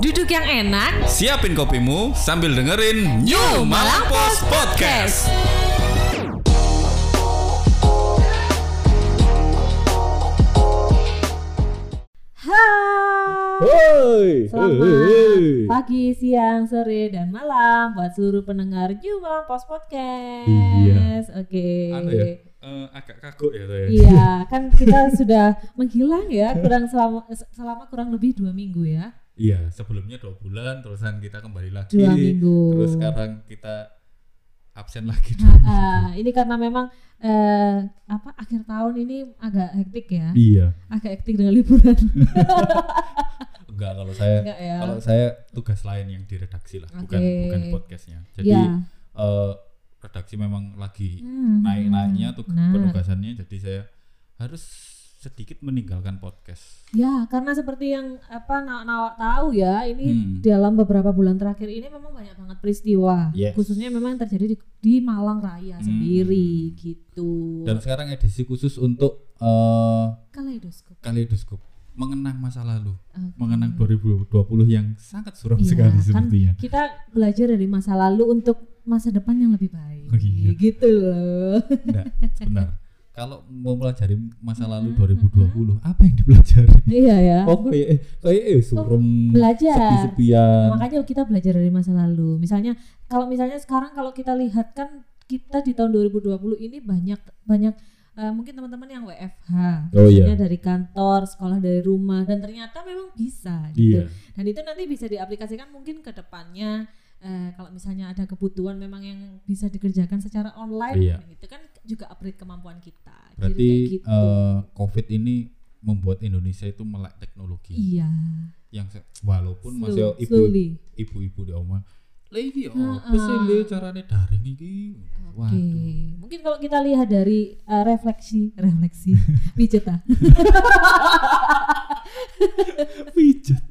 Duduk yang enak, Siapin kopimu sambil dengerin New Malang Post Podcast. Hai. Selamat pagi, siang, sore, dan malam buat seluruh pendengar New Malang Post Podcast. Iya. Oke. Anu ya, eh, agak kagok ya saya. Iya, kan kita sudah menghilang ya, kurang selama selama kurang lebih dua minggu ya. Iya, sebelumnya dua bulan, terusan kita kembali lagi. Dua minggu. Terus sekarang kita absen lagi. Ah, ini karena memang eh, apa akhir tahun ini agak hektik ya, Iya. agak hektik dengan liburan. Enggak, kalau saya Enggak ya. kalau saya tugas lain yang di redaksi lah, bukan Oke. bukan di podcastnya. Jadi Iya. eh, redaksi memang lagi Hmm, naik-naiknya tuh benar. penugasannya, jadi saya harus sedikit meninggalkan podcast. Ya, karena seperti yang apa Nawak Nawak tahu ya, ini Hmm. dalam beberapa bulan terakhir ini memang banyak banget peristiwa, Yes. khususnya memang yang terjadi di, di Malang Raya Hmm. sendiri gitu. Dan sekarang edisi khusus untuk eh, Kaleidoskop. kaleidoskop mengenang masa lalu, Oke. mengenang 2020 yang sangat suram Iya, sekali kan sepertinya. kita belajar dari masa lalu untuk masa depan yang lebih baik. Oh, iya. Gitu loh. Enggak, sebentar. Kalau mau pelajari masa lalu Mm-hmm, 2020, apa yang dipelajari? iya ya. Oh kayak eh, kayak eh suram belajar. sepi-sepian. Makanya kita belajar dari masa lalu. Misalnya kalau misalnya sekarang kalau kita lihat kan kita di tahun 2020 ini banyak banyak eh, mungkin teman-teman yang WFH. Oh, iya. Dari kantor, sekolah dari rumah dan ternyata memang bisa gitu. Iya. Dan itu nanti bisa diaplikasikan mungkin ke depannya eh, kalau misalnya ada kebutuhan memang yang bisa dikerjakan secara online Iya. itu kan juga upgrade kemampuan kita. Berarti gitu. eh, COVID ini membuat Indonesia itu melek teknologi. iya. Yang walaupun masih ibu ibu-ibu di omah lagi ya Heeh. apa sih le carane daring iki Oke, waduh mungkin kalau kita lihat dari uh, refleksi, refleksi, pijet ah. pijet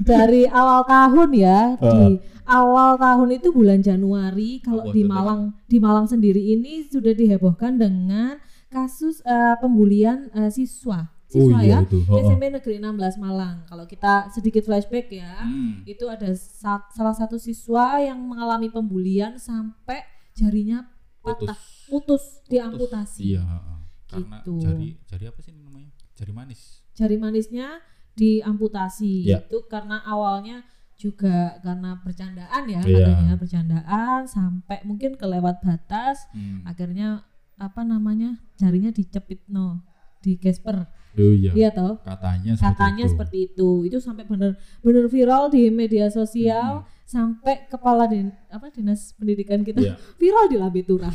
dari awal tahun ya, di Heeh. awal tahun itu bulan Januari, kalau Apa di Malang, di Malang sendiri ini sudah dihebohkan dengan kasus uh, pembulian uh, siswa, oh siswa iya ya, itu oh, oh. SMP Negeri 16 Malang. Kalau kita sedikit flashback ya, Hmm. itu ada sa- salah satu siswa yang mengalami pembulian sampai jarinya patah, putus putus, diamputasi. iya heeh. karena Gitu. jari jari apa sih namanya jari manis jari manisnya diamputasi Ya. itu karena awalnya juga karena bercandaan ya Iya. katanya bercandaan sampai mungkin kelewat batas Hmm. akhirnya apa namanya jarinya dicepit no di Casper oh iya iya toh katanya seperti katanya itu. seperti itu itu sampai bener bener viral di media sosial sampai kepala din, apa dinas pendidikan kita Iya. viral di Lambe Tura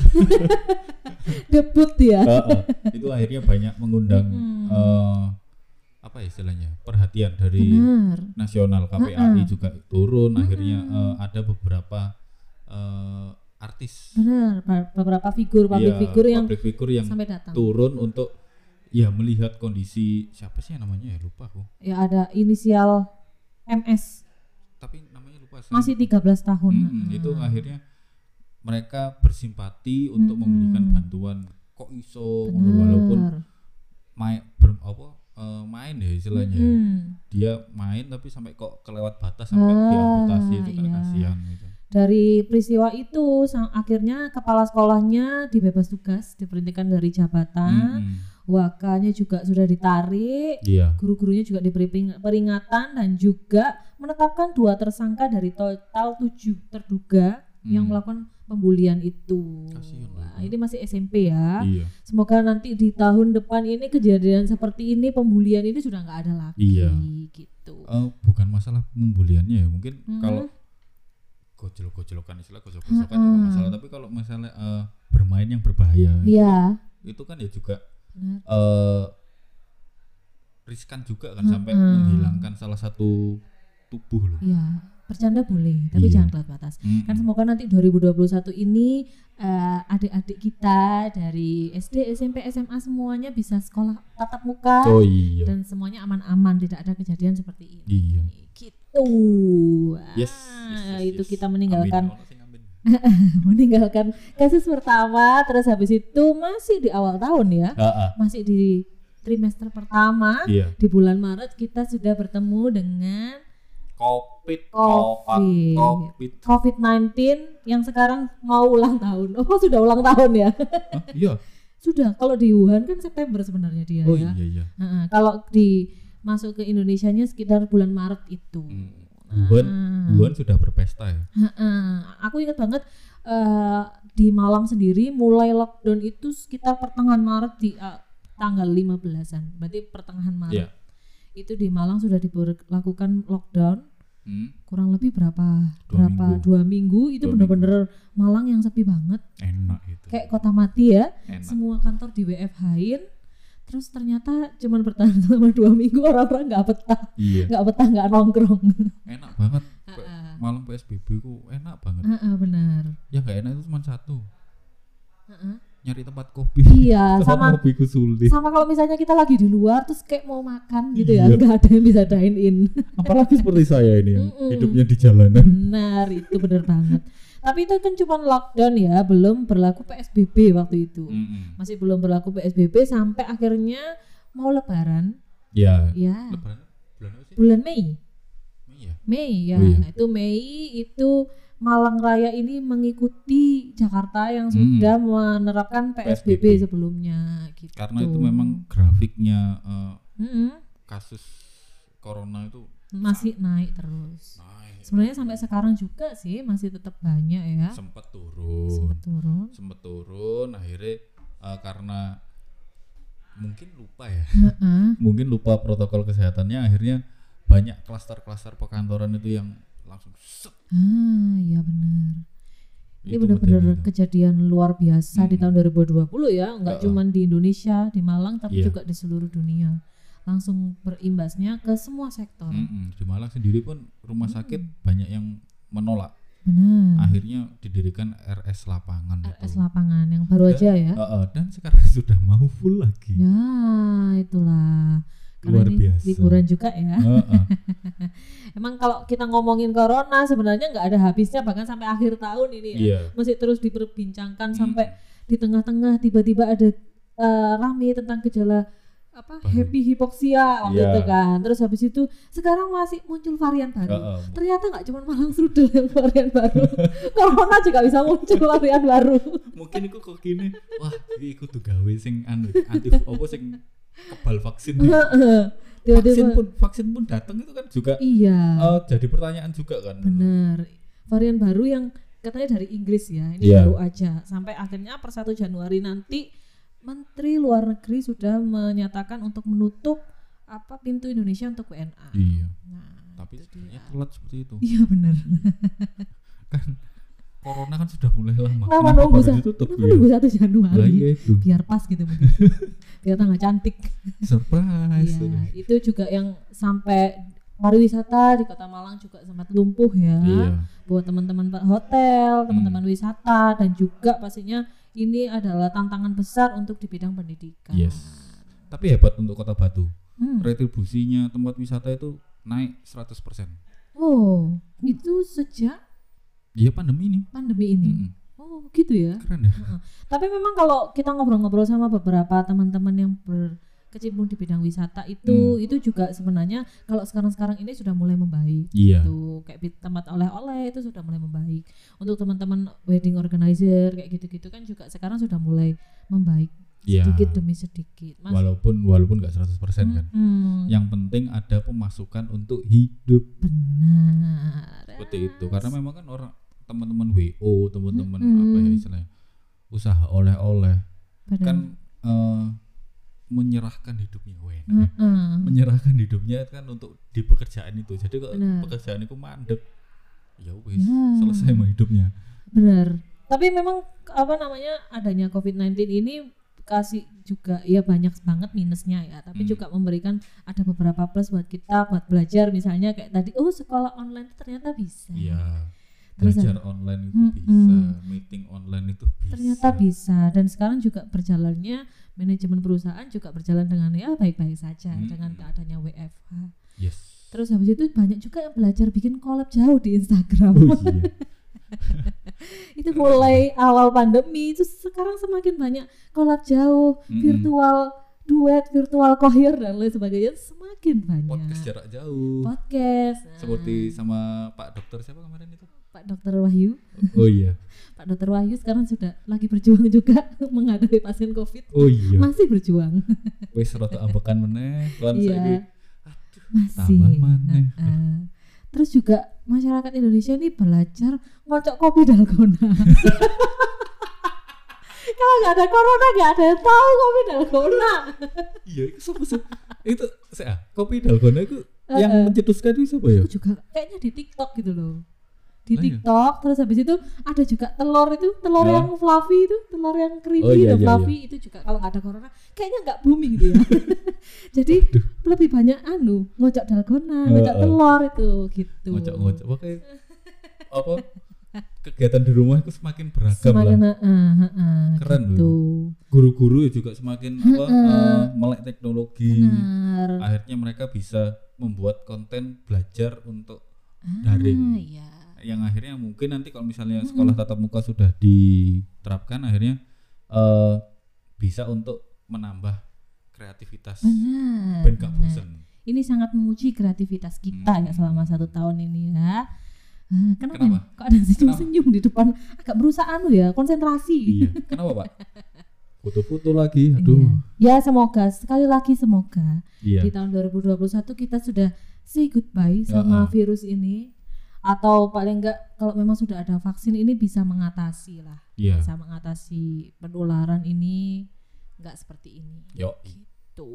debut ya Heeh. itu akhirnya banyak mengundang Mm-mm. eh, apa istilahnya perhatian dari benar nasional KPAI Heeh. juga turun akhirnya Mm-mm. eh, ada beberapa eh, artis benar Be- beberapa figur public Iya, figur yang public figure yang sampai datang turun untuk ya melihat kondisi siapa sih yang namanya ya lupa aku ya ada inisial MS tapi namanya lupa saya. masih 13 tahun Mm-mm, itu akhirnya mereka bersimpati untuk Mm-mm. memberikan bantuan kok iso Benar. walaupun main ber, apa eh, main ya istilahnya Mm-mm. dia main tapi sampai kok kelewat batas sampai Ah, diamputasi itu kan iya. kasihan gitu dari peristiwa itu sang- akhirnya kepala sekolahnya dibebas tugas diberhentikan dari jabatan Mm-mm. wakanya juga sudah ditarik iya guru-gurunya juga diberi pering- peringatan dan juga menetapkan dua tersangka dari total tujuh terduga yang Hmm. melakukan pembulian itu. Nah, ini masih SMP ya. iya Semoga nanti di tahun depan ini kejadian seperti ini pembulian ini sudah nggak ada lagi. Iya. Gitu. Eh, bukan masalah pembuliannya ya mungkin Mhm. kalau gojol-gojolokan istilah gojol-gojolokan Mm-mm. nggak masalah tapi kalau misalnya eh, bermain yang berbahaya Iya. itu kan ya juga Benar. eh riskan juga kan sampai Mm-mm. menghilangkan salah satu tubuh loh. Iya. Bercanda boleh, tapi Iya. jangan kelewat batas. Mm-mm. Kan semoga nanti 2021 ini eh, adik-adik kita dari SD, SMP, SMA semuanya bisa sekolah tatap muka Oh iya. dan semuanya aman-aman, tidak ada kejadian seperti ini. Iya. Gitu. Yes, Ah, yes, yes, itu yes. kita meninggalkan Amin. Meninggalkan kasus pertama, terus habis itu masih di awal tahun ya, Ah, ah. masih di trimester pertama Iya. di bulan Maret kita sudah bertemu dengan covid Covid. covid COVID-19 yang sekarang mau ulang tahun. Oh, sudah ulang tahun ya? Hah? iya sudah. Kalau di Wuhan kan September sebenarnya dia oh ya. iya iya Heeh, kalau di masuk ke Indonesianya sekitar bulan Maret itu. Hmm. Wuhan Ah. Wuhan sudah berpesta ya Heeh. Aku ingat banget eh, di Malang sendiri mulai lockdown itu sekitar pertengahan Maret di eh, tanggal 15-an. Berarti pertengahan Maret. Iya. Itu di Malang sudah diberlakukan lockdown Hmm, kurang lebih berapa? Dua berapa? minggu. dua minggu? Itu bener-bener Malang yang sepi banget. Enak itu. Kayak kota mati ya. Enak. Semua kantor di WFH-in terus ternyata cuman bertahan selama dua minggu orang-orang nggak betah. Iya. Nggak betah nggak nongkrong. Enak banget. Malam PSBB ku enak banget. Heeh, benar yang gak enak itu cuma satu. Heeh. Nyari tempat kopi. Iya tempat sama kopiku sulit sama kalau misalnya kita lagi di luar terus kayak mau makan gitu ya Iya. nggak ada yang bisa dine in. Apalagi seperti saya ini yang Mm-mm. hidupnya di jalanan. Benar itu benar banget. Tapi itu kan cuma lockdown ya belum berlaku PSBB waktu itu. Mm-mm. masih belum berlaku PSBB sampai akhirnya mau lebaran. Ya ya lebaran? Bulan apa sih? Bulan Mei. Mei ya? Mei ya. Oh, iya. Nah, itu Mei itu Malang Raya ini mengikuti Jakarta yang Hmm. sudah menerapkan PSBB, PSBB. sebelumnya gitu. Karena itu memang grafiknya eh, Mm-mm. kasus corona itu masih naik terus. naik. Sebenarnya sampai sekarang juga sih masih tetap banyak ya. Sempat turun. Sempat turun. Sempat turun akhirnya eh, karena mungkin lupa ya. Mungkin lupa protokol kesehatannya akhirnya banyak klaster-klaster perkantoran itu yang langsung set. Ah iya benar ini benar-benar kejadian luar biasa di Mm-mm. tahun 2020 ya. Nggak Heeh. cuma di Indonesia di Malang tapi Iya. juga di seluruh dunia. Langsung berimbasnya ke semua sektor. Mm-mm. di Malang sendiri pun rumah sakit banyak yang menolak. Benar akhirnya didirikan RS lapangan RS itu. lapangan yang baru aja ya. Heeh, dan sekarang sudah mau full lagi. Ya itulah karena luar ini biasa. liburan juga ya. Heeh. emang kalau kita ngomongin corona sebenarnya nggak ada habisnya bahkan sampai akhir tahun ini ya. Iya. Masih terus diperbincangkan sampai Mm. di tengah-tengah tiba-tiba ada eh, rame tentang gejala apa happy hipoksia waktu Iya. itu kan. Terus habis itu sekarang masih muncul varian baru. Heeh. ternyata nggak cuma Malang Strudel yang varian baru. Corona juga bisa muncul varian baru. Mungkin iku kok gini wah iki iku tuh gawe sing anu anti apa sing kebal vaksin. Vaksin tiba-tiba pun vaksin pun datang itu kan juga iya. eh, jadi pertanyaan juga kan. Benar varian baru yang katanya dari Inggris ya ini Iya. baru aja. Sampai akhirnya per 1 Januari nanti Menteri Luar Negeri sudah menyatakan untuk menutup apa pintu Indonesia untuk WNA iya. Nah tapi sebenarnya telat seperti itu. Iya benar kan corona kan sudah mulai lama. Kenapa Kenapa nunggu baru sa- ditutup? kenapa ya? nunggu 1 Lah Januari? Iya itu. Biar pas gitu mungkin biar tanggal cantik surprise Iya, itu juga yang sampai pariwisata di Kota Malang juga sempat lumpuh ya. iya Buat teman-teman hotel, teman-teman Hmm. wisata dan juga pastinya ini adalah tantangan besar untuk di bidang pendidikan. Yes. tapi hebat untuk kota Batu Hmm. retribusinya tempat wisata itu naik 100% Oh, itu sejak iya pandemi ini pandemi ini. Mm-mm. Oh, gitu ya. keren ya Tapi memang kalau kita ngobrol-ngobrol sama beberapa teman-teman yang berkecimpung di bidang wisata itu Hmm. itu juga sebenarnya kalau sekarang-sekarang ini sudah mulai membaik. iya gitu kayak tempat oleh-oleh itu sudah mulai membaik untuk teman-teman wedding organizer kayak gitu-gitu kan juga sekarang sudah mulai membaik Iya. sedikit demi sedikit mas walaupun walaupun nggak 100% kan Mm-mm. yang penting ada pemasukan untuk hidup benar seperti itu karena memang kan orang teman-teman WO teman-teman Mm-mm. apa ya istilahnya? Usaha oleh-oleh. Kan eh, menyerahkan hidupnya weh Mm-mm. menyerahkan hidupnya kan untuk di pekerjaan itu. Jadi kalau pekerjaan itu mandek ya wis Ya. selesai mah hidupnya. Benar. Tapi memang apa namanya adanya COVID-19 ini kasih juga ya banyak banget minusnya ya. Tapi Hmm. juga memberikan ada beberapa plus buat kita buat belajar. Misalnya kayak tadi oh sekolah online ternyata bisa. Iya Belajar online itu Mm-mm. bisa meeting online itu bisa. Ternyata bisa. Dan sekarang juga berjalannya manajemen perusahaan juga berjalan dengan ya baik-baik saja Mm. dengan adanya WFH yes. Terus habis itu banyak juga yang belajar bikin collab jauh di Instagram. Oh iya. Itu mulai awal pandemi itu sekarang semakin banyak collab jauh Mm-mm. virtual duet virtual choir dan lain sebagainya semakin banyak. Podcast jarak jauh. Podcast nah, seperti sama Pak Dokter siapa kemarin itu Pak Dokter Wahyu. Oh iya. Pak Dokter Wahyu sekarang sudah lagi berjuang juga menghadapi pasien COVID. Oh iya. Masih berjuang. Wis rada ambekan meneh lan Iya. saiki. Masih. tambah maneh. Heeh. terus juga masyarakat Indonesia ini belajar ngocok kopi dalgona kalau nggak ada corona nggak ada yang tahu kopi dalgona iya itu itu saya kopi dalgona itu yang Heeh. mencetuskan itu siapa ya? Aku juga kayaknya di TikTok gitu loh di Oh, iya. TikTok terus habis itu ada juga telur itu telur Oh. yang fluffy itu telur yang creamy Oh, iya, dan iya, fluffy itu juga kalau nggak ada corona kayaknya nggak booming gitu ya jadi lebih banyak anu ngocok dalgona ngocok Heeh. telur itu gitu ngocok-ngocok pokoknya apa kegiatan di rumah itu semakin beragam semakin lah heeh, heeh, Keren loh. gitu. guru-guru juga semakin apa eh, melek teknologi benar akhirnya mereka bisa membuat konten belajar untuk Ah, daring. iya. Yang akhirnya mungkin nanti kalau misalnya sekolah tatap muka sudah diterapkan akhirnya eh, bisa untuk menambah kreativitas. Benar ben gak benar. bosen. Ini sangat menguji kreativitas kita ya Hmm. selama satu tahun ini ya. Ah, kenapa, Kenapa? kok ada senyum-senyum di depan? Agak berusaha anu ya konsentrasi. Iya kenapa pak? Foto-foto lagi aduh. Iya. ya semoga sekali lagi semoga iya. di tahun 2021 kita sudah say goodbye sama Heeh. virus ini atau paling enggak kalau memang sudah ada vaksin ini bisa mengatasi lah. Iya. Bisa mengatasi penularan ini nggak seperti ini. Yo. Gitu.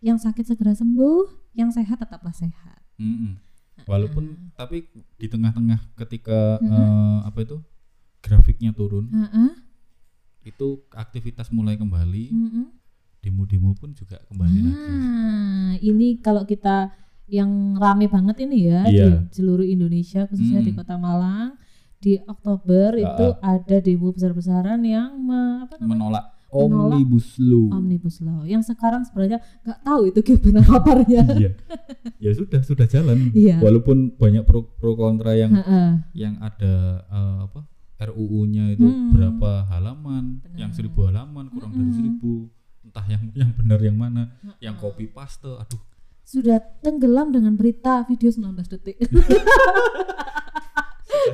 Yang sakit segera sembuh yang sehat tetaplah sehat. Mm-mm. walaupun tapi di tengah-tengah ketika Mhm. eh, apa itu? Grafiknya turun Heeh, itu aktivitas mulai kembali heeh. demo-demo pun juga kembali lagi. Nah, ini kalau kita yang rame banget ini ya Iya. di seluruh Indonesia khususnya di Mm. Kota Malang di Oktober Ah, itu ada demo besar-besaran yang me- apa namanya? menolak Menolak omnibus law Omnibus Law yang sekarang sebenarnya nggak tahu itu gimana kabarnya. iya ya sudah sudah jalan Iya. walaupun banyak pro pro kontra yang Heeh. yang ada eh, apa RUU-nya itu Hmm. berapa halaman yang Benar. seribu halaman kurang dari Mm-mm. seribu entah yang yang benar yang mana yang copy paste aduh Sudah tenggelam dengan berita video 19 detik.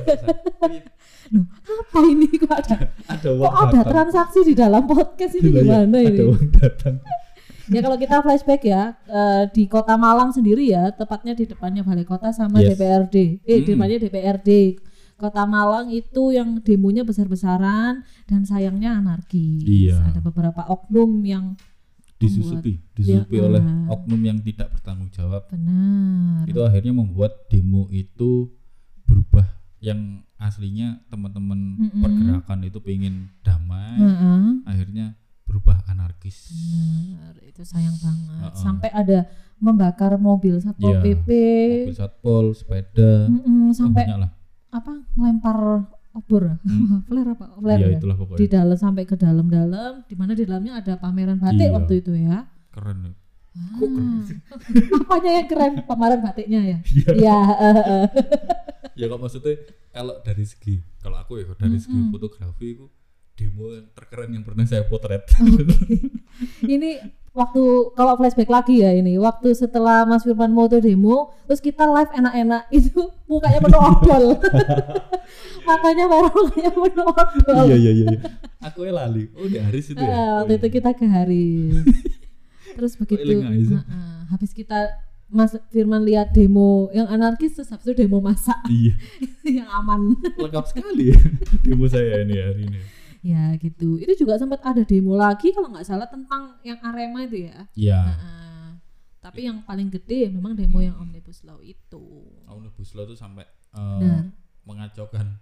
Iya, Loh, apa ini kok ada ada kok uang ada datang transaksi di dalam podcast ini Gila ya, gimana ada ini? uang datang Ya kalau kita flashback ya eh, di Kota Malang sendiri ya, tepatnya di depannya Balai Kota sama Yes. DPRD. Eh, di Hmm. depannya DPRD. Kota Malang itu yang demonya besar-besaran dan sayangnya anarkis. Iya. Ada beberapa oknum yang disusupi disusupi Ya, oleh ah. oknum yang tidak bertanggung jawab benar. itu akhirnya membuat demo itu berubah yang aslinya teman-teman Mm-mm. pergerakan itu pengen damai Heeh. akhirnya berubah anarkis Benar, itu sayang banget. Heeh. Sampai ada membakar mobil satpol Iya, PP, mobil satpol sepeda Mm-mm, oh, sampai lah apa ngelempar obor, ya? Hmm. flare apa? Flare ya ya? itulah Di pokoknya dalam sampai ke dalam-dalam, di mana di dalamnya ada pameran batik Iya. waktu itu ya. keren ya. Ah. Kok keren sih? Apanya yang keren pameran batiknya ya? Iya. Eh. ya kok maksudnya kalau dari segi kalau aku ya dari segi Mm-mm. fotografi itu demo yang terkeren yang pernah saya potret Ini waktu kalau flashback lagi ya ini, waktu setelah Mas Firman moto demo, terus kita live enak-enak itu mukanya penuh odol. Makanya merah mukanya penuh odol. iya iya iya iya. aku ya lali oh di Haris itu ya Eh, waktu Oh, itu iya. kita ke Haris. Terus begitu, habis kita Mas Firman lihat demo yang anarkis terus habis itu demo masak iya yang aman. lengkap sekali ya demo saya ini hari ini ya gitu. Itu juga sempat ada demo lagi kalau nggak salah tentang yang Arema itu ya. ya Heeh. Tapi yang paling gede ya memang demo yang Omnibus Law itu. omnibus law itu sampai Benar. mengacaukan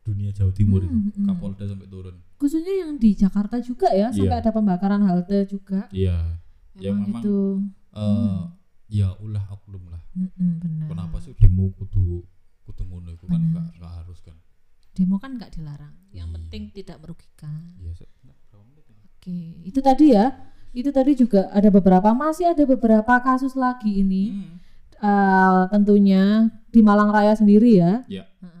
dunia Jawa Timur Hmm, itu hmm. Kapolda sampai turun Khususnya yang di Jakarta juga ya, sampai Iya. ada pembakaran halte juga. iya Ya, Memang itu eh ya ulah oknum lah mm-mm, benar. kenapa sih demo kudu kudu ngono itu kan nggak harus kan Demo kan nggak dilarang. Yang Iya. penting tidak merugikan. ini? Oke, itu tadi ya. Itu tadi juga ada beberapa masih ada beberapa kasus lagi ini. Hmm. Eh, tentunya di Malang Raya sendiri ya. ya Heeh,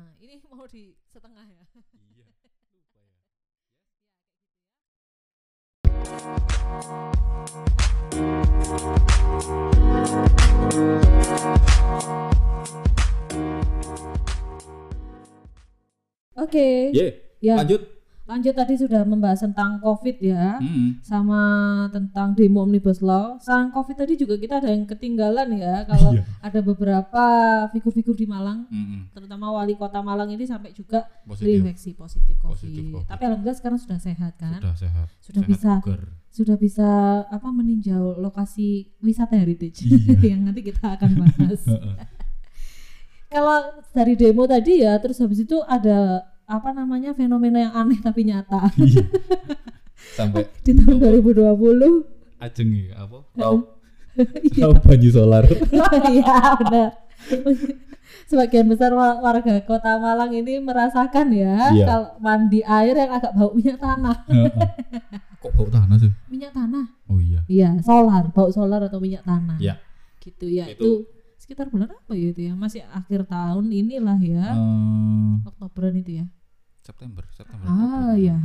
Oke. Ye, Ya, lanjut. lanjut tadi sudah membahas tentang COVID ya. Mm-mm. sama tentang demo omnibus law. Sang COVID tadi juga kita ada yang ketinggalan ya kalau Iya. ada beberapa figur-figur di Malang, Mm-mm. terutama wali kota Malang ini sampai juga Positif. terinfeksi positif COVID. Positif COVID. Tapi alhamdulillah sekarang sudah sehat kan? Sudah sehat. Sudah sehat bisa bugar. sudah bisa apa meninjau lokasi wisata heritage Iya. yang nanti kita akan bahas. Kalau dari demo tadi ya, terus habis itu ada apa namanya fenomena yang aneh tapi nyata Iya. Sampai di tahun 2020. ajeng ya apa? Tahu Iya. tahu banyu solar. Iya benar. Sebagian besar wa- warga kota Malang ini merasakan ya Iya. kalau mandi air yang agak bau minyak tanah. Kok bau tanah sih? Minyak tanah. Oh iya. Iya, solar, bau solar atau minyak tanah. Iya. Gitu ya. Itu- Itu, sekitar bulan apa ya itu ya? Masih akhir tahun inilah ya. Eh, Oktoberan itu ya. September, September. Ah Oktober. ya.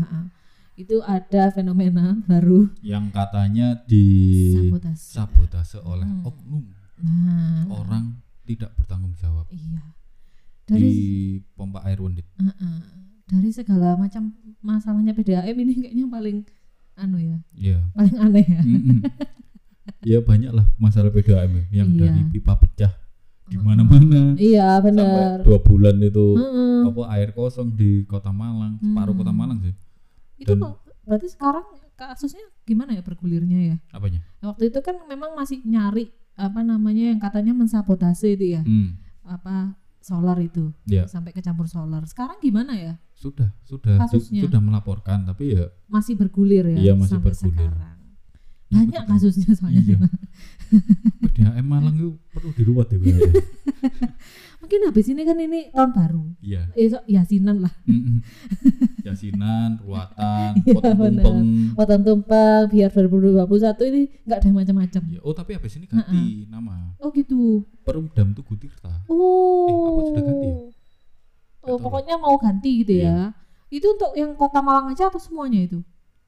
Itu ada fenomena baru Yang katanya di sabotase. sabotase oleh Hmm. oknum Nah, orang tidak bertanggung jawab iya. di Dari pompa air Wendit. Heeh. dari segala macam masalahnya PDAM ini kayaknya paling anu ya, Iya. paling aneh ya. Mm-mm. Ya banyak lah masalah PDAM ya, yang Iya. dari pipa pecah di mana-mana Iya sampai benar. dua bulan itu Heeh. apa air kosong di kota Malang, separuh kota Hmm. Malang sih. Itu dan- kok berarti sekarang kasusnya gimana ya bergulirnya ya? Apanya? Waktu itu kan memang masih nyari apa namanya yang katanya mensabotase itu ya, Hmm. apa solar itu Ya, sampai kecampur solar. Sekarang gimana ya? sudah, sudah su- Kasusnya. sudah melaporkan tapi ya Masih bergulir ya Iya, masih sampai bergulir. sekarang. Banyak kasusnya soalnya. Iya. PDAM Malang itu perlu diruat ya. Ya. Mungkin habis ini kan ini tahun baru. Iya. Esok yasinan lah. Mm-mm. Yasinan, ruatan, Iya, potong benar. tumpeng. Potong tumpeng biar 2021 ini nggak ada macam-macam. Ya, oh tapi habis ini ganti nama. Oh gitu. Perumdam Tugu Tirta. Oh. Eh, apa sudah ganti ya? Oh, pokoknya mau ganti gitu Iya. ya. Itu untuk yang kota Malang aja atau semuanya itu?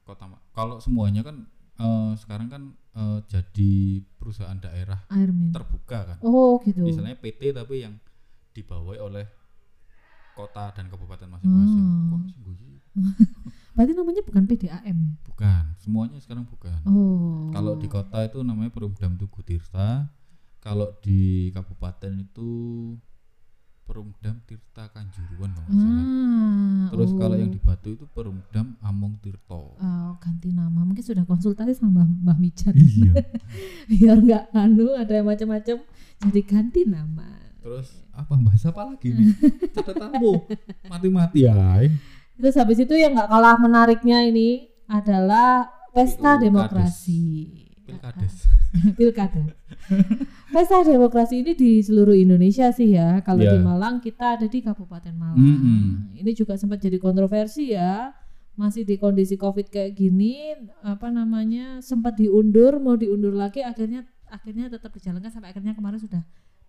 Kota Kalau semuanya kan eh, sekarang kan eh, jadi perusahaan daerah Air min. terbuka kan. Oh gitu. Misalnya PT tapi yang dibawahi oleh kota dan kabupaten masing-masing. Hmm. Guyi? Berarti namanya bukan PDAM. Bukan, semuanya sekarang bukan. Oh. Kalau di kota itu namanya Perumdam Tugu Tirta. Kalau di kabupaten itu Perumdam Tirta Kanjuruan kalau nggak salah. Ah, Terus kalau oh. yang di Batu itu Perumdam Among Tirto. Oh, ganti nama. Mungkin sudah konsultasi sama Mbah, Mbah Mijan. iya. Biar nggak anu ada yang macam-macam jadi ganti nama. Terus apa bahasa apa lagi nih? Catatanmu mati-mati ya. Terus habis itu yang nggak kalah menariknya ini adalah pesta demokrasi. Pilkades. Pilkada. Pesta demokrasi ini di seluruh Indonesia sih ya. Kalau Iya. di Malang kita ada di Kabupaten Malang. Mm-mm. Ini juga sempat jadi kontroversi ya. Masih di kondisi Covid kayak gini, apa namanya sempat diundur, mau diundur lagi, akhirnya akhirnya tetap dijalankan sampai akhirnya kemarin sudah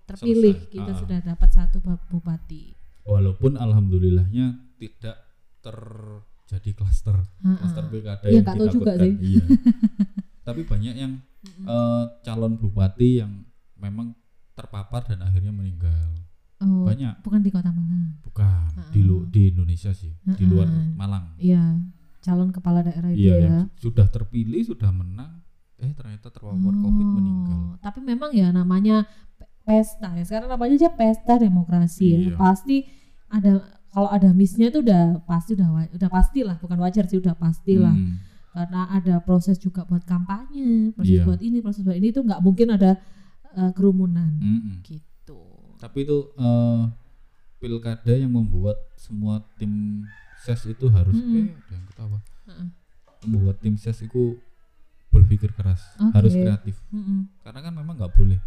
terpilih. Selesai. Kita Ah. sudah dapat satu bu- bupati. Walaupun alhamdulillahnya tidak terjadi klaster klaster pilkada Iya, yang tahu juga sih. Iya. Tapi banyak yang eh, calon bupati yang memang terpapar dan akhirnya meninggal. Oh, Banyak. bukan di Kota Malang. Bukan di lu, di Indonesia sih, di luar. Malang. Iya, calon kepala daerah itu Iya, ya. yang sudah terpilih, sudah menang, eh ternyata terpapar Covid meninggal. Oh, Tapi memang ya namanya pe- pesta ya. Sekarang namanya aja pesta demokrasi ya. Iya. Pasti ada kalau ada missnya itu udah pasti udah udah pastilah bukan wajar sih udah pastilah Hmm. Karena ada proses juga buat kampanye proses Iya. buat ini proses buat ini itu nggak mungkin ada eh, kerumunan Mm-mm. gitu Tapi itu eh, pilkada yang membuat semua tim ses itu harus Mm-mm. eh ada yang ketawa. Heeh. Membuat tim ses itu berpikir keras, Oke. harus kreatif. Mm-mm. Karena kan memang nggak boleh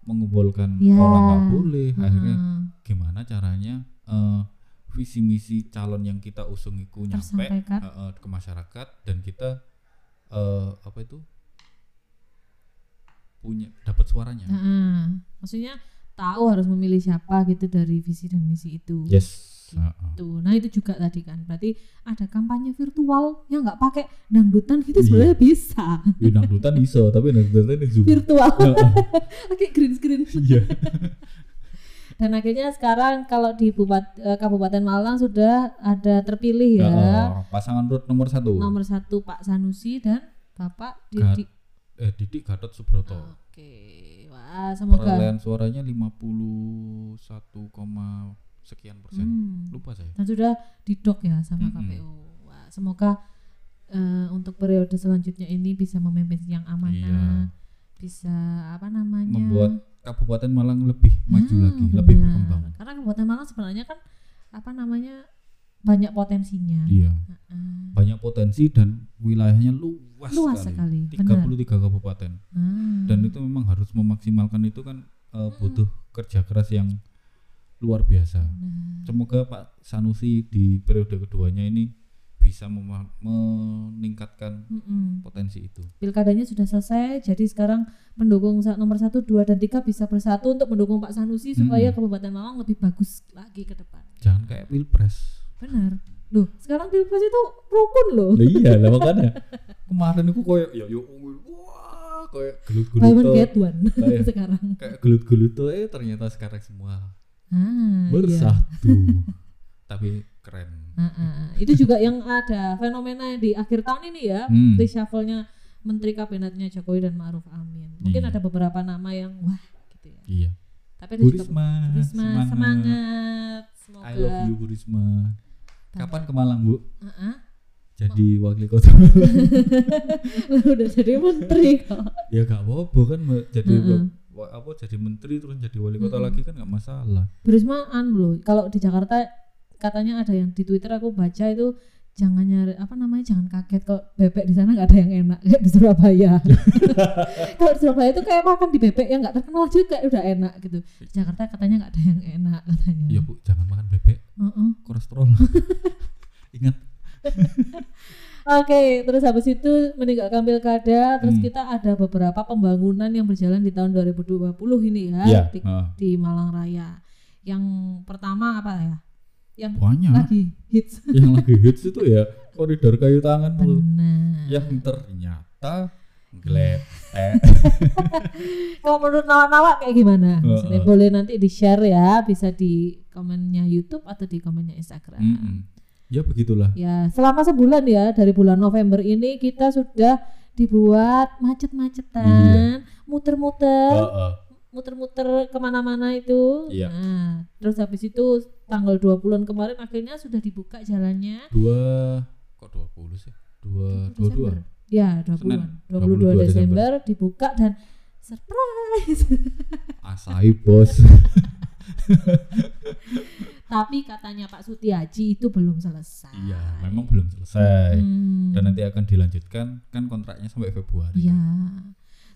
mengumpulkan Ya. orang nggak boleh. Akhirnya Heeh. gimana caranya eh, visi misi calon yang kita usung itu nyampe eh, ke masyarakat dan kita eh, apa itu punya dapat suaranya. Heeh. maksudnya tahu harus memilih siapa gitu dari visi dan misi itu Yes. Heeh. Tuh, nah itu juga tadi kan. Berarti ada kampanye virtual yang nggak pakai dangdutan gitu Iya. sebenarnya bisa. Ya, dangdutan iso, tapi dangdutan zoom. virtual. Pakai green screen. Iya. Dan akhirnya sekarang kalau di Bupat- eh, Kabupaten Malang sudah ada terpilih ya. Heeh. Pasangan root nomor satu. Nomor satu Pak Sanusi dan Bapak Gat- Didi. Eh, Didik Gatot Subroto. Oke, wah semoga. Perolehan suaranya 51, koma sekian persen. Hmm. Lupa saya. Dan sudah didok ya sama Mm-mm. KPU. Wah, semoga eh, untuk periode selanjutnya ini bisa memimpin yang amanah, Iya. bisa apa namanya? Membuat Kabupaten Malang lebih maju Hmm, lagi, lebih benar. berkembang. Karena Kabupaten Malang sebenarnya kan apa namanya banyak potensinya. Iya. Heeh. Banyak potensi dan wilayahnya luas, Luas sekali. sekali, benar. 33 kabupaten. Ah. Dan itu memang harus memaksimalkan itu kan Hmm. butuh kerja keras yang luar biasa. Nah, Semoga Pak Sanusi di periode keduanya ini bisa meningkatkan mm-mm. potensi itu. pilkadanya sudah selesai, jadi sekarang pendukung nomor satu, dua, dan tiga bisa bersatu untuk mendukung Pak Sanusi supaya Mm-mm. Kabupaten Malang lebih bagus lagi ke depan. Jangan kayak pilpres. Benar. Loh, sekarang pilpres itu rukun loh. Lah iya lah makanya kemarin aku koyo ya yo wah koyo gelut-gelut Buy one get one Kayak- sekarang. kayak gelut-gelut tuh eh ternyata sekarang semua Ah, iya. bersatu. Tapi keren. Itu juga yang ada fenomena di akhir tahun ini ya, Hmm. reshuffle-nya Menteri Kabinetnya Jokowi dan Ma'ruf Amin. Mungkin Iya. ada beberapa nama yang wah gitu ya. Iya. Tapi ada Bu juga Risma, Risma, semangat. Semoga I love you Bu Risma. Kapan ke Malang Bu? Ah, ah. Jadi wakil kota. udah jadi menteri kok. ya gak apa-apa kan jadi Heeh. wa- apa jadi menteri terus jadi wali kota Mm-mm. lagi kan nggak masalah. Bu Risma anu loh, kalau di Jakarta katanya ada yang di Twitter aku baca itu jangan nyari apa namanya jangan kaget kok bebek di sana nggak ada yang enak kayak di Surabaya. kalau di Surabaya itu kayak makan di bebek yang nggak terkenal juga udah enak gitu. Di Jakarta katanya nggak ada yang enak katanya. Ya Bu, jangan makan bebek, Heeh. kolesterol. Ingat. Oke, terus habis itu meninggalkan pilkada, terus Hmm. kita ada beberapa pembangunan yang berjalan di tahun 2020 ini ya Iya, di, heeh. di Malang Raya. Yang pertama apa ya? Yang Banyak. lagi hits. yang lagi hits itu ya koridor kayu tangan tuh. Benar. Yang ternyata gletek. Kalau menurut Nawa-Nawa kayak gimana? Heeh. Maksudnya boleh nanti di share ya, bisa di komennya YouTube atau di komennya Instagram. Mm-mm. Ya begitulah. Ya, selama sebulan ya dari bulan November ini kita sudah dibuat macet-macetan, muter-muter, Heeh. Muter-muter ke mana-mana itu. Iya. Nah, terus habis itu tanggal 20-an kemarin akhirnya sudah dibuka jalannya. Dua kok 20 sih? Dua dua dua. Ya, 20-an. Senin, 22, 22 Desember dibuka dan surprise. Asai bos. Tapi katanya Pak Sutiaji itu belum selesai. iya, memang belum selesai. Hmm, Dan nanti akan dilanjutkan kan kontraknya sampai Februari. Iya.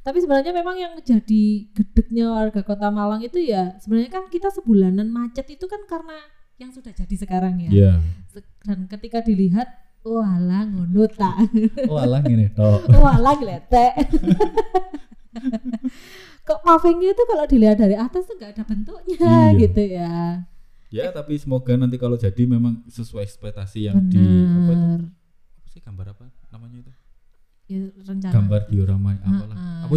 Tapi sebenarnya memang yang jadi gedeknya warga Kota Malang itu ya sebenarnya kan kita sebulanan macet itu kan karena yang sudah jadi sekarang ya. Iya. Se- Dan ketika dilihat, walah ngono tak. Oh alah gini tok. walah gletek. Kok pavingnya itu kalau dilihat dari atas tuh nggak ada bentuknya Iya. gitu ya. Ya, tapi semoga nanti kalau jadi memang sesuai ekspektasi yang di apa itu? Apa sih gambar apa namanya itu? Ya, rencana. Gambar diorama apalah. Ah, ah. Apa?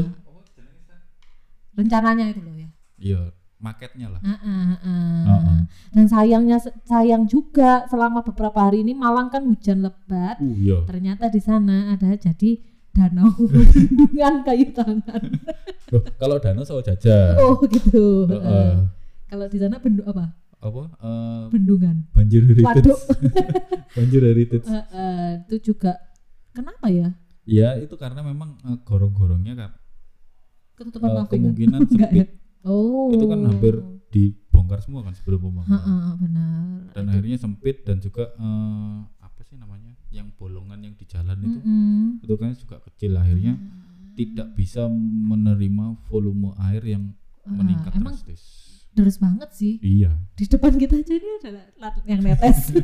Rencananya itu loh ya. Iya, maketnya lah. Ah, ah, ah. Ah, ah. Dan sayangnya sayang juga selama beberapa hari ini Malang kan hujan lebat. Uh, iya. Ternyata di sana ada jadi danau bendungan kayu tangan. Loh, kalau danau sama jajan. Oh gitu. Heeh. Heeh. Kalau di sana bendu apa? apa? eh, Bendungan. banjir heritage. Banjir heritage. Heeh, itu juga kenapa ya? Ya, itu karena memang eh, gorong-gorongnya kan Ketutupan paving. kemungkinan ya? sempit. Oh. Itu kan hampir dibongkar semua kan sebelum pembangunan. Heeh, benar. Dan akhirnya sempit dan juga eh, apa sih namanya? Yang bolongan yang di jalan itu Mm-mm. itu kan juga kecil akhirnya tidak bisa menerima volume air yang Ah, meningkat emang drastis. Deres banget sih. Iya. Di depan kita aja ini ada yang netes.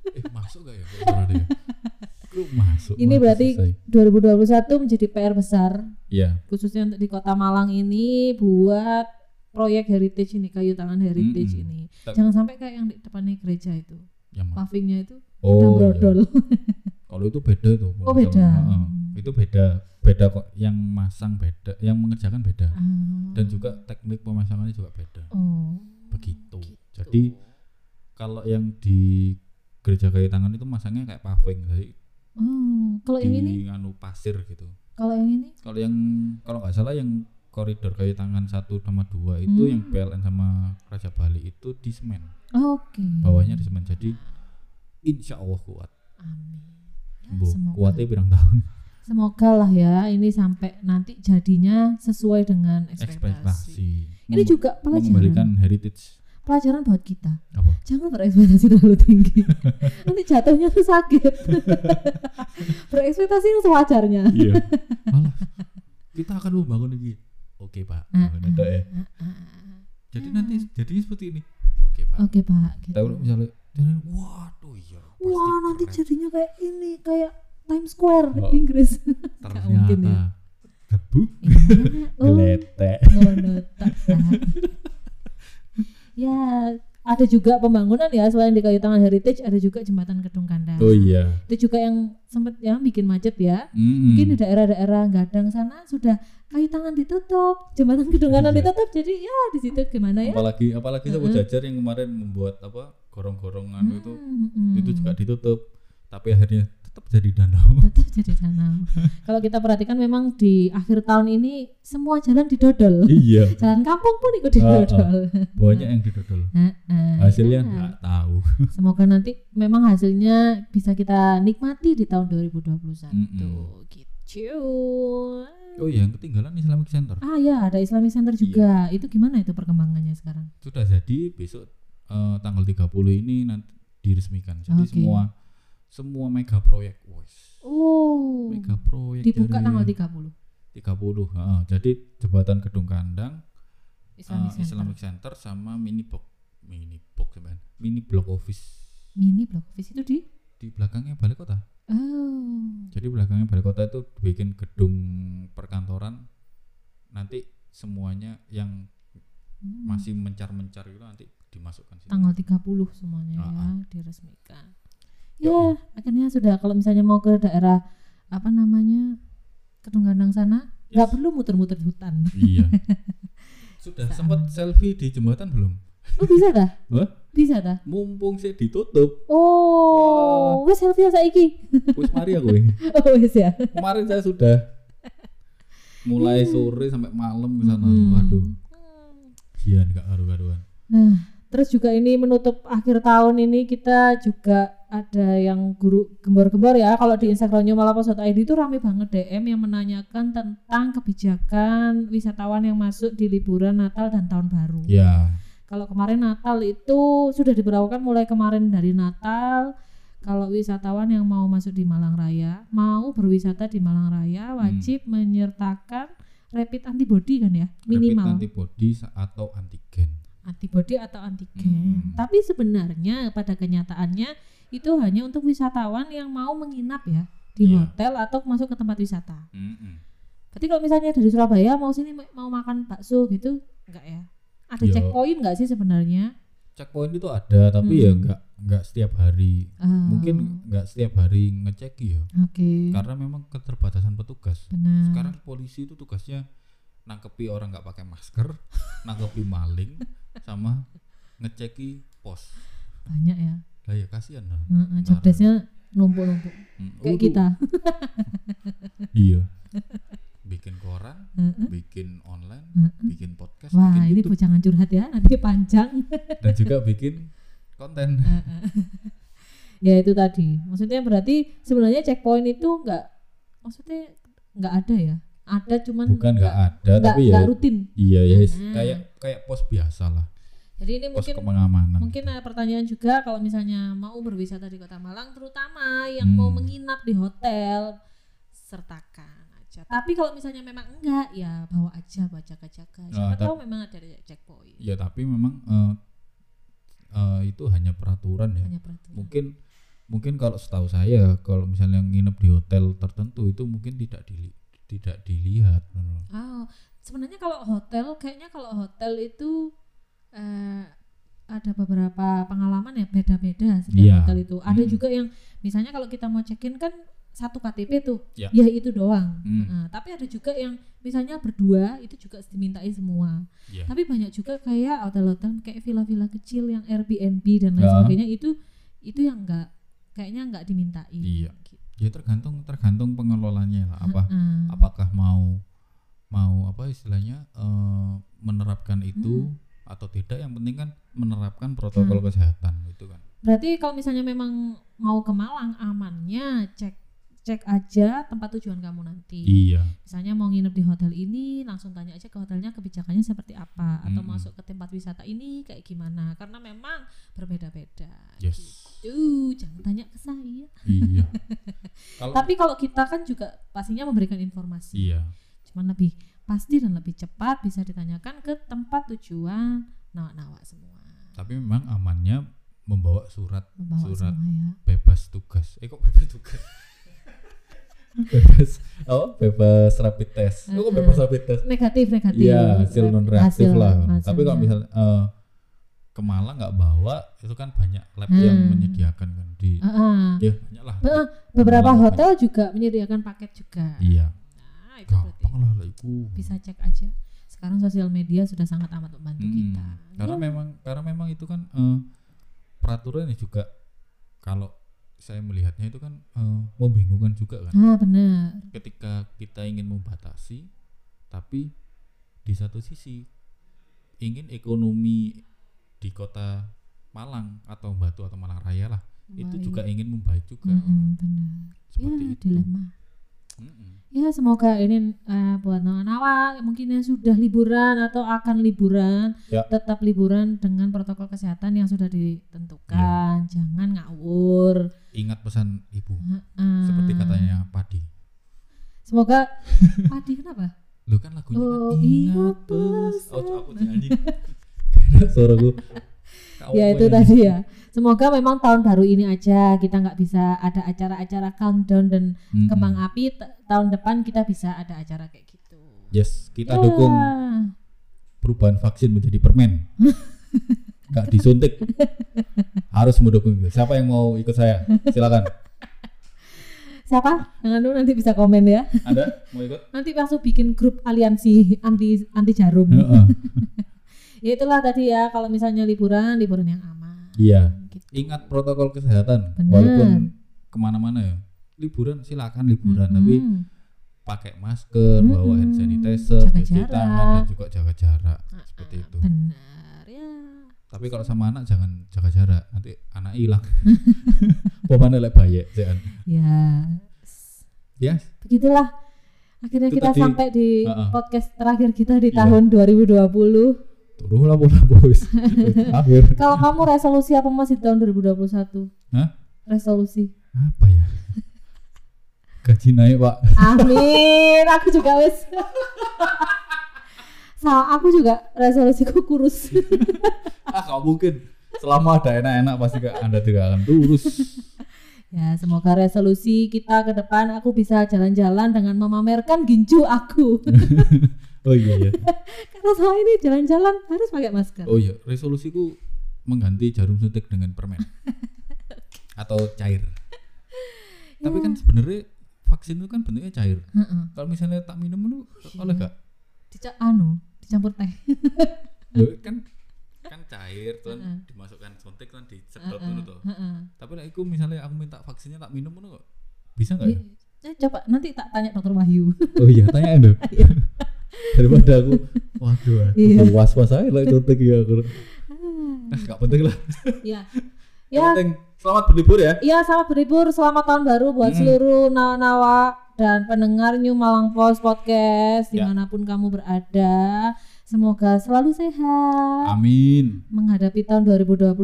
Eh masuk gak ya? ya? Masuk. Ini berarti selesai. 2021 menjadi PR besar Iya. khususnya untuk di Kota Malang ini buat proyek heritage ini kayu tangan heritage Mm-mm. ini Tak- jangan sampai kayak yang di depannya gereja itu Yang mana? pavingnya itu udah Oh, iya. brodol Kalau itu beda tuh. Oh, beda. Heeh. Itu beda. Beda kok yang masang beda, yang mengerjakan beda. Ah. Dan juga teknik pemasangannya juga beda. oh Begitu. Jadi kalau yang di gereja kayu tangan itu masangnya kayak paving, jadi oh kalau yang ini di anu pasir gitu. kalau yang ini Kalau yang kalau nggak salah yang koridor kayu tangan satu sama dua itu Hmm. yang PLN sama Raja Bali itu di semen, oke bawahnya di semen. Jadi insya Allah kuat. amin Ya, Bu, semoga. kuatnya pirang tahun. semoga lah ya ini sampai nanti jadinya sesuai dengan ekspektasi Ekspektasi. ini Mem- juga pelajaran mengembalikan heritage pelajaran buat kita apa? jangan berekspektasi terlalu tinggi nanti jatuhnya tuh sakit berekspektasi yang sewajarnya iya. Malah kita akan membangun ini. Oke pak. Ah, Bangun itu ya. ah, ah. Jadi nanti jadinya seperti ini. Oke pak. oke pak gitu. Tapi kalau misalnya, jadi, waduh iya. wah nanti keren. jadinya kayak ini kayak Times Square Oh. Inggris ternyata mungkin ya. gebuk Iya, oh, geletek. ngono tak, tak. Ya ada juga pembangunan ya selain di kayu tangan heritage ada juga jembatan Kedung Kandang Oh iya. itu juga yang sempat ya bikin macet ya Mm-mm. mungkin di daerah-daerah Gadang sana sudah kayu tangan ditutup jembatan Kedung Kandang Iya. ditutup jadi ya di situ gimana ya apalagi apalagi sama Mm-mm. jajar yang kemarin membuat apa gorong-gorongan itu Hmm, hmm. itu juga ditutup tapi akhirnya tetap jadi danau tetap jadi danau kalau kita perhatikan memang di akhir tahun ini semua jalan didodol iya jalan kampung pun ikut Ah, ah. didodol banyak yang didodol Heeh, hasilnya ya. nggak tahu Semoga nanti memang hasilnya bisa kita nikmati di tahun 2021 Mm-mm. gitu. oh iya yang ketinggalan Islamic Center Ah ya, ada Islamic Center Iya. juga. Itu gimana itu perkembangannya sekarang? sudah jadi besok eh, tanggal 30 ini nanti diresmikan jadi Oke. semua semua mega proyek wes Oh. mega proyek Dibuka dari tanggal 30. 30 heeh. jadi jembatan Gedung Kandang Islamic eh, Center. Islamic Center sama mini box mini box mini block office Mini block office itu di di belakangnya balai kota Oh. jadi belakangnya balai kota itu bikin gedung perkantoran nanti semuanya yang Hmm. masih mencar-mencar itu nanti dimasukkan situ. tanggal 30 semuanya ya diresmikan. Ya, akhirnya sudah kalau misalnya mau ke daerah apa namanya? Kedung Gandang sana, nggak Yes. perlu muter-muter hutan. iya sudah sempat selfie di jembatan belum Oh, bisa dah? Hah? Bisa dah. mumpung sih ditutup Oh, wes selfie saiki. wis mari aku ini. Oh, wes ya. kemarin saya sudah mulai sore sampai malam ke sana Hmm. waduh jian gak karu-karuan Nah, terus juga ini menutup akhir tahun ini kita juga ada yang guru gembor-gembor ya. Kalau di Instagramnya malapos.id itu rame banget DM yang menanyakan tentang kebijakan wisatawan yang masuk di liburan Natal dan Tahun Baru. ya Kalau kemarin Natal itu sudah diberlakukan mulai kemarin dari Natal. Kalau wisatawan yang mau masuk di Malang Raya, mau berwisata di Malang Raya wajib menyertakan rapid antibody kan ya, minimal. rapid antibody atau antigen antibody atau antigen. Hmm. Tapi sebenarnya pada kenyataannya itu hanya untuk wisatawan yang mau menginap ya di Iya. hotel atau masuk ke tempat wisata. Mm-mm. Berarti kalau misalnya dari Surabaya mau sini mau makan bakso gitu enggak ya? Ada Iya. checkpoint enggak sih sebenarnya? checkpoint itu ada tapi ya Hmm. nggak nggak setiap hari Ah, mungkin nggak setiap hari ngecek ya Oke. karena memang keterbatasan petugas Benar. sekarang polisi itu tugasnya nangkepi orang nggak pakai masker nangkepi maling sama ngeceki pos. Banyak ya. lah ya kasihan lah. Heeh, numpuk-numpuk. Hmm, kayak kita. iya. Bikin koran Heeh, bikin online heeh. bikin podcast Wah, bikin ini YouTube. jangan curhat ya, nanti panjang. dan juga bikin konten. Ya itu tadi. Maksudnya berarti sebenarnya checkpoint itu enggak maksudnya enggak ada ya ada cuman bukan nggak ada enggak, tapi ya enggak rutin. iya ya Hmm. kayak kayak pos biasa lah. Jadi ini pos mungkin pengamanan mungkin ada pertanyaan juga kalau misalnya mau berwisata di kota Malang terutama yang mau Hmm. menginap di hotel sertakan aja. Tapi kalau misalnya memang enggak ya bawa aja bawa jaga-jaga. Siapa Ah, tap- tahu memang ada checkpoint. Ya tapi memang eh, eh, itu hanya peraturan ya. hanya peraturan. Mungkin mungkin kalau setahu saya kalau misalnya nginep di hotel tertentu itu mungkin tidak dili tidak dilihat. Oh, sebenarnya kalau hotel kayaknya kalau hotel itu eh, ada beberapa pengalaman ya beda-beda setiap Iya. hotel itu. Ada Mm. juga yang misalnya kalau kita mau check-in kan satu KTP tuh, Ya. ya itu doang. Hmm. Nah, tapi ada juga yang misalnya berdua itu juga dimintai semua. Iya. Tapi banyak juga kayak hotel-hotel kayak villa-villa kecil yang Airbnb dan lain Ya. sebagainya itu itu yang enggak kayaknya enggak dimintai. Iya. Ya tergantung tergantung pengelolanya lah apa Heeh. apakah mau mau apa istilahnya eh, menerapkan itu Hmm. atau tidak yang penting kan menerapkan protokol kesehatan itu kan Berarti kalau misalnya memang mau ke Malang amannya cek cek aja tempat tujuan kamu nanti. iya Misalnya mau nginep di hotel ini, langsung tanya aja ke hotelnya kebijakannya seperti apa atau Mm-mm. masuk ke tempat wisata ini kayak gimana karena memang berbeda-beda. yes Tuh, jangan tanya ke saya. iya kalau Tapi kalau kita kan juga pastinya memberikan informasi. iya Cuman lebih pasti dan lebih cepat bisa ditanyakan ke tempat tujuan nawa-nawa semua. tapi memang amannya membawa surat Membawa Surat. semua ya. bebas tugas eh kok bebas tugas bebas oh bebas rapid test oh, kok bebas rapid test Negatif negatif. Iya hasil non reaktif Hasil- lah. hasilnya. Tapi kalau misal eh, ke Malang nggak bawa itu kan banyak lab yang Hmm. menyediakan kan di Heeh. ya banyak lah. Heeh, beberapa Malang hotel juga menyediakan paket juga. Iya. Nah, itu Gampang lah itu. bisa cek aja. Sekarang sosial media sudah sangat amat membantu Hmm, kita. Karena Ya. memang karena memang itu kan eh, peraturan juga kalau saya melihatnya itu kan eh, membingungkan juga kan. Ah, benar. Ketika kita ingin membatasi tapi di satu sisi ingin ekonomi di kota Malang atau Batu atau Malang Raya lah itu juga ingin membaik juga Mm-mm, benar. seperti ya, itu. dilema. Mm-mm. Ya, semoga ini eh, buat nawa mungkin yang sudah liburan atau akan liburan, Ya. tetap liburan dengan protokol kesehatan yang sudah ditentukan. Jangan ngawur. Ingat pesan ibu Heeh. seperti katanya Padi. Semoga Padi kenapa? Lu kan lagunya Oh, kan ingat pes. Oh, pesan. aku. Karena suaraku. Kamu ya itu tadi ya. Semoga memang tahun baru ini aja kita nggak bisa ada acara-acara countdown dan Mm-mm. kembang api. T- tahun depan kita bisa ada acara kayak gitu. Yes, kita Ya. dukung perubahan vaksin menjadi permen. Enggak disuntik. Harus mendukung. Siapa yang mau ikut saya? Silakan. Siapa? Jangan dulu nanti bisa komen ya. Ada mau ikut? Nanti langsung bikin grup aliansi anti anti jarum. Ya itulah tadi ya kalau misalnya liburan liburan yang aman. Iya. Gitu. Ingat protokol kesehatan. Bener. Walaupun ke mana-mana ya. Liburan silakan liburan, tapi Mm-mm. pakai masker, bawa hand sanitizer, Jaga cuci jarak. tangan dan juga jaga jarak. Ah, Seperti itu. Benar ya. Tapi kalau sama anak jangan jaga jarak, nanti anak hilang. Pemane lek jangan. Ya. Ya, Begitulah. Akhirnya Itu kita tadi, sampai di uh-uh. podcast terakhir kita di Iya. tahun 2020. Turun lah bola boys. Akhir. Kalau kamu resolusi apa masih tahun 2021? Hah? Resolusi. Apa ya? Gaji naik, Pak. Amin. aku juga wes. Sa aku juga resolusiku kurus. ah, gak mungkin. Selama ada enak-enak pasti gak, Anda tidak akan lurus. ya, semoga resolusi kita ke depan aku bisa jalan-jalan dengan memamerkan ginju aku. Oh iya ya. Karena selama ini jalan-jalan harus pakai masker. Oh iya, resolusiku mengganti jarum suntik dengan permen. Atau cair. Tapi kan sebenarnya vaksin itu kan bentuknya cair. Heeh. Kalau misalnya tak minum itu oleh gak? Dica- anu, dicampur teh. Loh, kan kan cair tuh Heeh. dimasukkan suntik kan disedot Heeh, dulu tuh. heeh. Tapi lah aku misalnya aku minta vaksinnya tak minum itu kok bisa nggak ya? Eh, coba nanti tak tanya dokter Wahyu. Oh iya, tanya dong. Daripada aku waduh aku Iya. was-was aja lah suntik ya aku. Nah, gak penting lah. ya. Ya, penting selamat berlibur ya. Iya, selamat berlibur, selamat tahun baru buat seluruh nawa-nawa dan pendengar New Malang Post Podcast Ya. di mana pun kamu berada. Semoga selalu sehat Amin. menghadapi tahun 2021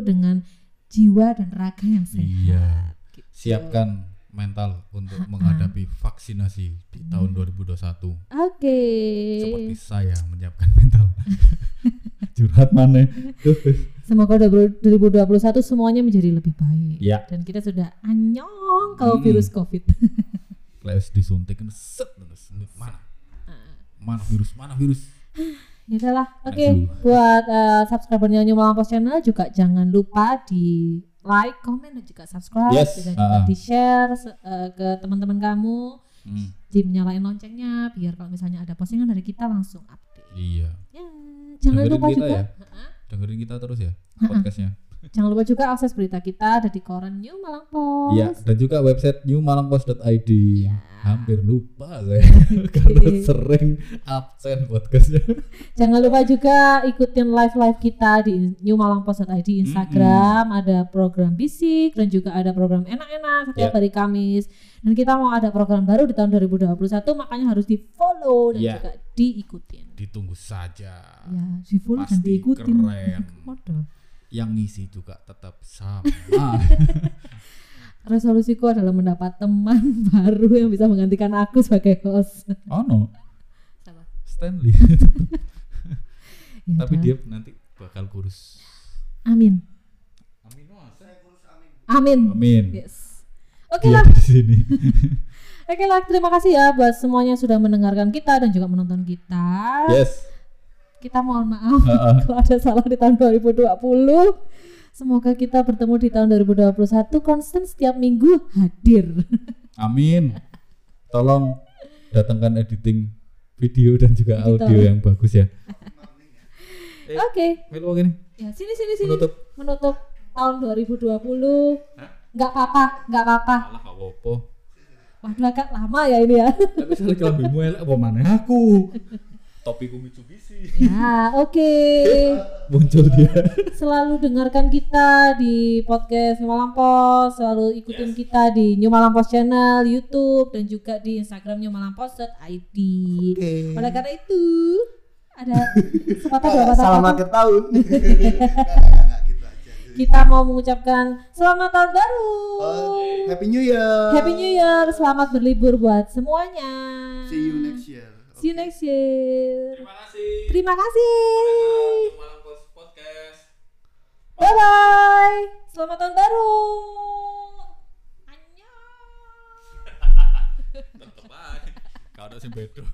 dengan jiwa dan raga yang sehat. Iya. Gitu. Siapkan mental untuk menghadapi vaksinasi di tahun 2021 Oke. seperti saya menyiapkan mental. Curhat mana? Semoga 2021 semuanya menjadi lebih baik. Ya. Dan kita sudah anyong kalau Hmm. virus Covid. Les disuntik kan set terus mana? mana virus mana virus Ya udahlah. Oke, Aduh. buat eh, subscribernya New Malang Post Channel juga jangan lupa di like, komen dan juga subscribe Yes, dan juga ah. di share ke teman-teman kamu. Hmm, Di nyalain loncengnya biar kalau misalnya ada postingan dari kita langsung update. iya Ya, jangan Dengerin lupa kita juga. ya. Dengerin kita terus ya podcastnya Jangan lupa juga akses berita kita ada di koran New Malang Post. Iya, dan juga website newmalangpost.id. Iya. Hampir lupa saya karena sering absen podcastnya. Jangan lupa juga ikutin live-live kita di New Malang Post.id Instagram, ada program bisik dan juga ada program enak-enak setiap Ya. hari Kamis. Dan kita mau ada program baru di tahun 2021 makanya harus di-follow dan Ya. juga diikutin. Ditunggu saja. Ya, di-follow dan Pasti diikutin. keren. Modal. Yang ngisi juga tetap sama. Resolusiku adalah mendapat teman baru yang bisa menggantikan aku sebagai host. oh no? Stanley. Ya Tapi udah. dia nanti bakal kurus. Amin. Amin. Amin. Amin. Yes. Oke Dia lah. di sini. Oke lah, terima kasih ya buat semuanya sudah mendengarkan kita dan juga menonton kita. yes. Kita mohon maaf Ha-ha. kalau ada salah di tahun 2020. Semoga kita bertemu di tahun 2021 konstan setiap minggu hadir. Amin. Tolong datangkan editing video dan juga Editor. audio yang bagus ya. Eh. Oke. Melu gini. Ya, sini sini sini. Menutup. Menutup tahun 2020. Nggak apa-apa, nggak apa-apa. Waduh agak lama ya ini ya. Tapi saya kelambimu elek apa mana aku? Topiku Mitsubishi. ya, oke. Muncul dia. Selalu dengarkan kita di podcast New Malang Post, selalu ikutin kita di New Malang Post channel, YouTube dan juga di Instagram New Malang Post.id. Oleh karena itu, ada sepatah dua patah kata. akhir tahun. Enggak, enggak, enggak, gitu aja. Kita mau mengucapkan selamat tahun baru. Oh, Happy New Year. Happy New Year, selamat berlibur buat semuanya. See you next year. See you next year. Terima kasih. Terima kasih. Post Podcast. Bye bye. Selamat tahun baru. Annyeong. Tetep aja. Kau ada sing bedo.